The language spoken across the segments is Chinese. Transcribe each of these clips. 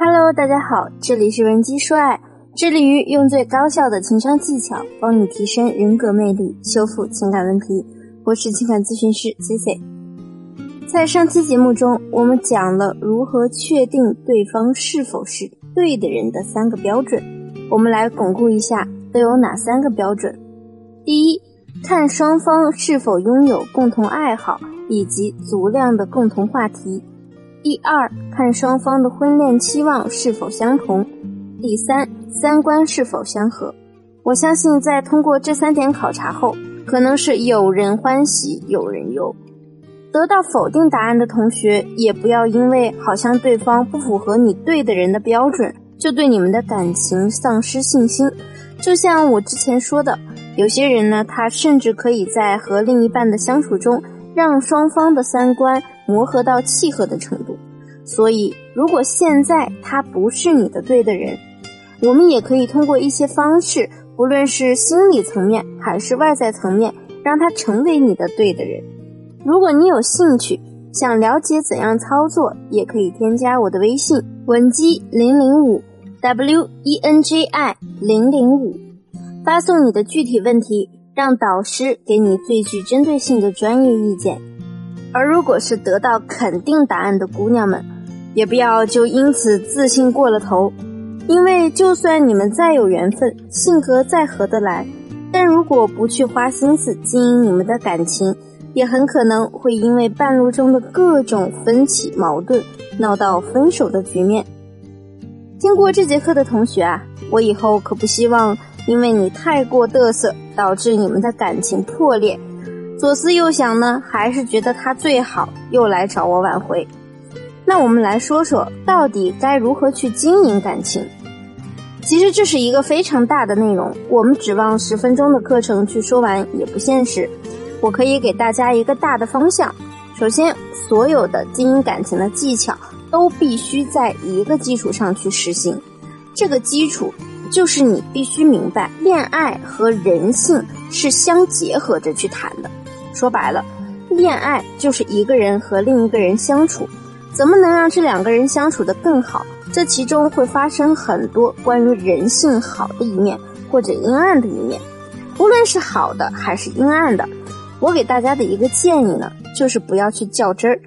Hello，大家好，这里是文姬说爱，致力于用最高效的情商技巧帮你提升人格魅力，修复情感问题。我是情感咨询师 C C。在上期节目中，我们讲了如何确定对方是否是对的人的三个标准。我们来巩固一下，都有哪三个标准？第一，看双方是否拥有共同爱好以及足量的共同话题。第二，看双方的婚恋期望是否相同；第三，三观是否相合。我相信，在通过这三点考察后，可能是有人欢喜有人忧。得到否定答案的同学，也不要因为好像对方不符合你对的人的标准，就对你们的感情丧失信心。就像我之前说的，有些人呢，他甚至可以在和另一半的相处中，让双方的三观。磨合到契合的程度，所以如果现在他不是你的对的人，我们也可以通过一些方式，不论是心理层面还是外在层面，让他成为你的对的人。如果你有兴趣，想了解怎样操作，也可以添加我的微信文姬零零五 w e n j i 零零五，发送你的具体问题，让导师给你最具针对性的专业意见。而如果是得到肯定答案的姑娘们，也不要就因此自信过了头，因为就算你们再有缘分，性格再合得来，但如果不去花心思经营你们的感情，也很可能会因为半路中的各种分歧矛盾，闹到分手的局面。听过这节课的同学啊，我以后可不希望因为你太过嘚瑟，导致你们的感情破裂。左思右想呢，还是觉得他最好，又来找我挽回。那我们来说说，到底该如何去经营感情？其实这是一个非常大的内容，我们指望十分钟的课程去说完也不现实。我可以给大家一个大的方向。首先，所有的经营感情的技巧都必须在一个基础上去实行，这个基础就是你必须明白，恋爱和人性是相结合着去谈的。说白了，恋爱就是一个人和另一个人相处，怎么能让这两个人相处的更好？这其中会发生很多关于人性好的一面或者阴暗的一面。无论是好的还是阴暗的，我给大家的一个建议呢，就是不要去较真儿。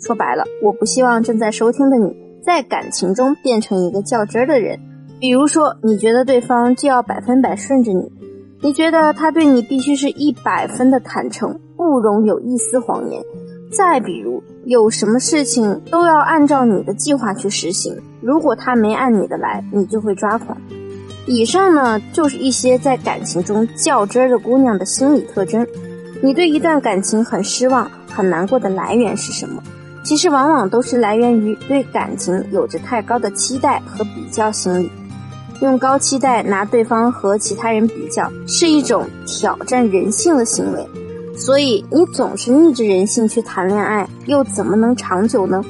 说白了，我不希望正在收听的你在感情中变成一个较真儿的人。比如说，你觉得对方就要百分百顺着你，你觉得他对你必须是一百分的坦诚。不容有一丝谎言。再比如，有什么事情都要按照你的计划去实行，如果他没按你的来，你就会抓狂。以上呢，就是一些在感情中较真儿的姑娘的心理特征。你对一段感情很失望、很难过的来源是什么？其实往往都是来源于对感情有着太高的期待和比较心理。用高期待拿对方和其他人比较，是一种挑战人性的行为。所以你总是逆着人性去谈恋爱，又怎么能长久呢？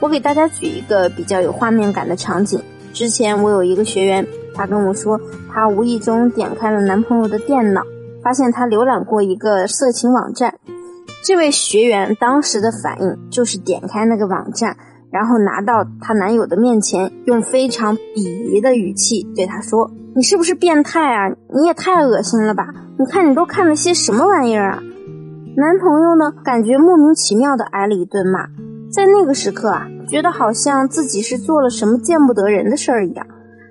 我给大家举一个比较有画面感的场景。之前我有一个学员，她跟我说，她无意中点开了男朋友的电脑，发现他浏览过一个色情网站。这位学员当时的反应就是点开那个网站，然后拿到她男友的面前，用非常鄙夷的语气对他说：“你是不是变态啊？你也太恶心了吧！你看你都看了些什么玩意儿啊！”男朋友呢，感觉莫名其妙的挨了一顿骂，在那个时刻啊，觉得好像自己是做了什么见不得人的事儿一样。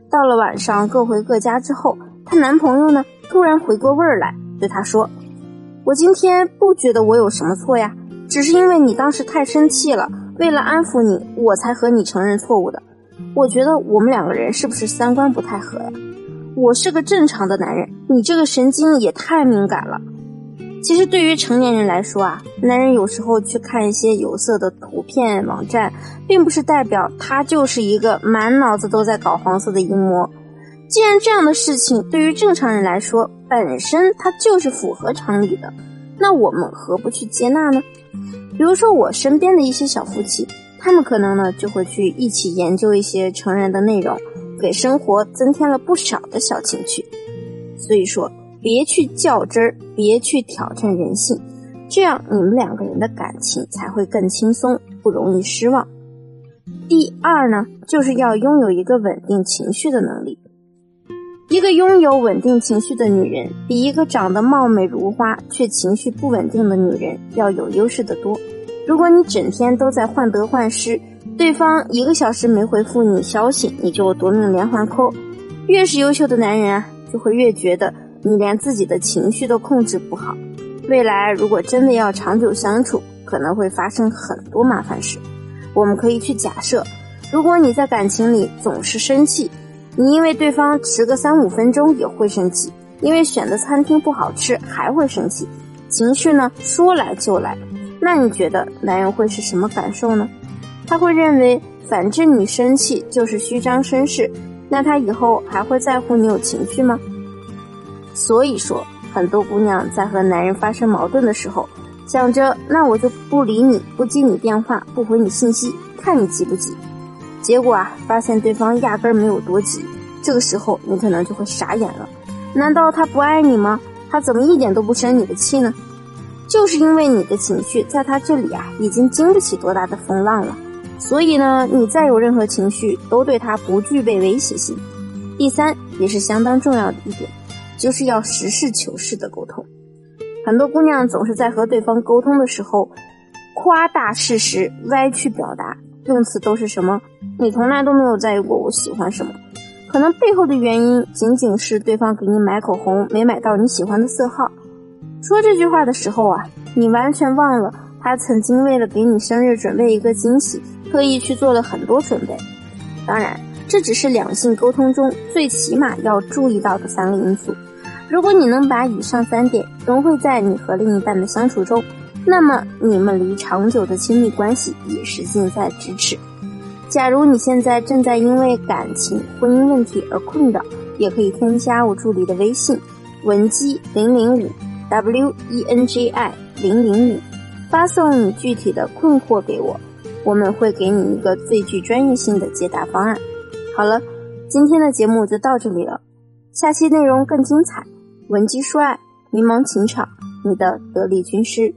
到了晚上，各回各家之后，她男朋友呢，突然回过味儿来，对她说：“我今天不觉得我有什么错呀，只是因为你当时太生气了，为了安抚你，我才和你承认错误的。我觉得我们两个人是不是三观不太合呀？我是个正常的男人，你这个神经也太敏感了。”其实对于成年人来说啊，男人有时候去看一些有色的图片网站，并不是代表他就是一个满脑子都在搞黄色的淫魔。既然这样的事情对于正常人来说本身它就是符合常理的，那我们何不去接纳呢？比如说我身边的一些小夫妻，他们可能呢就会去一起研究一些成人的内容，给生活增添了不少的小情趣。所以说。别去较真儿，别去挑战人性，这样你们两个人的感情才会更轻松，不容易失望。第二呢，就是要拥有一个稳定情绪的能力。一个拥有稳定情绪的女人，比一个长得貌美如花却情绪不稳定的女人要有优势的多。如果你整天都在患得患失，对方一个小时没回复你消息，你就夺命连环扣。越是优秀的男人啊，就会越觉得你连自己的情绪都控制不好。未来如果真的要长久相处，可能会发生很多麻烦事。我们可以去假设，如果你在感情里总是生气，你因为对方迟个三五分钟也会生气，因为选的餐厅不好吃还会生气，情绪呢说来就来。那你觉得男人会是什么感受呢？他会认为反正你生气就是虚张声势，那他以后还会在乎你有情绪吗？所以说，很多姑娘在和男人发生矛盾的时候，想着那我就不理你，不接你电话，不回你信息，看你急不急。结果啊，发现对方压根儿没有多急，这个时候你可能就会傻眼了。难道他不爱你吗？他怎么一点都不生你的气呢？就是因为你的情绪在他这里啊，已经经不起多大的风浪了，所以呢，你再有任何情绪都对他不具备威胁性。第三，也是相当重要的一点，就是要实事求是的沟通。很多姑娘总是在和对方沟通的时候，夸大事实，歪曲表达，用词都是什么？你从来都没有在意过我喜欢什么，可能背后的原因仅仅是对方给你买口红没买到你喜欢的色号。说这句话的时候啊，你完全忘了他曾经为了给你生日准备一个惊喜，特意去做了很多准备。当然，这只是两性沟通中最起码要注意到的三个因素。如果你能把以上三点融汇在你和另一半的相处中，那么你们离长久的亲密关系也是近在咫尺。假如你现在正在因为感情、婚姻问题而困扰，也可以添加我助理的微信文姬零零五。w e n g i 零零五，发送你具体的困惑给我，我们会给你一个最具专业性的解答方案。好了，今天的节目就到这里了，下期内容更精彩。文姬说爱，迷茫情场，你的得力军师。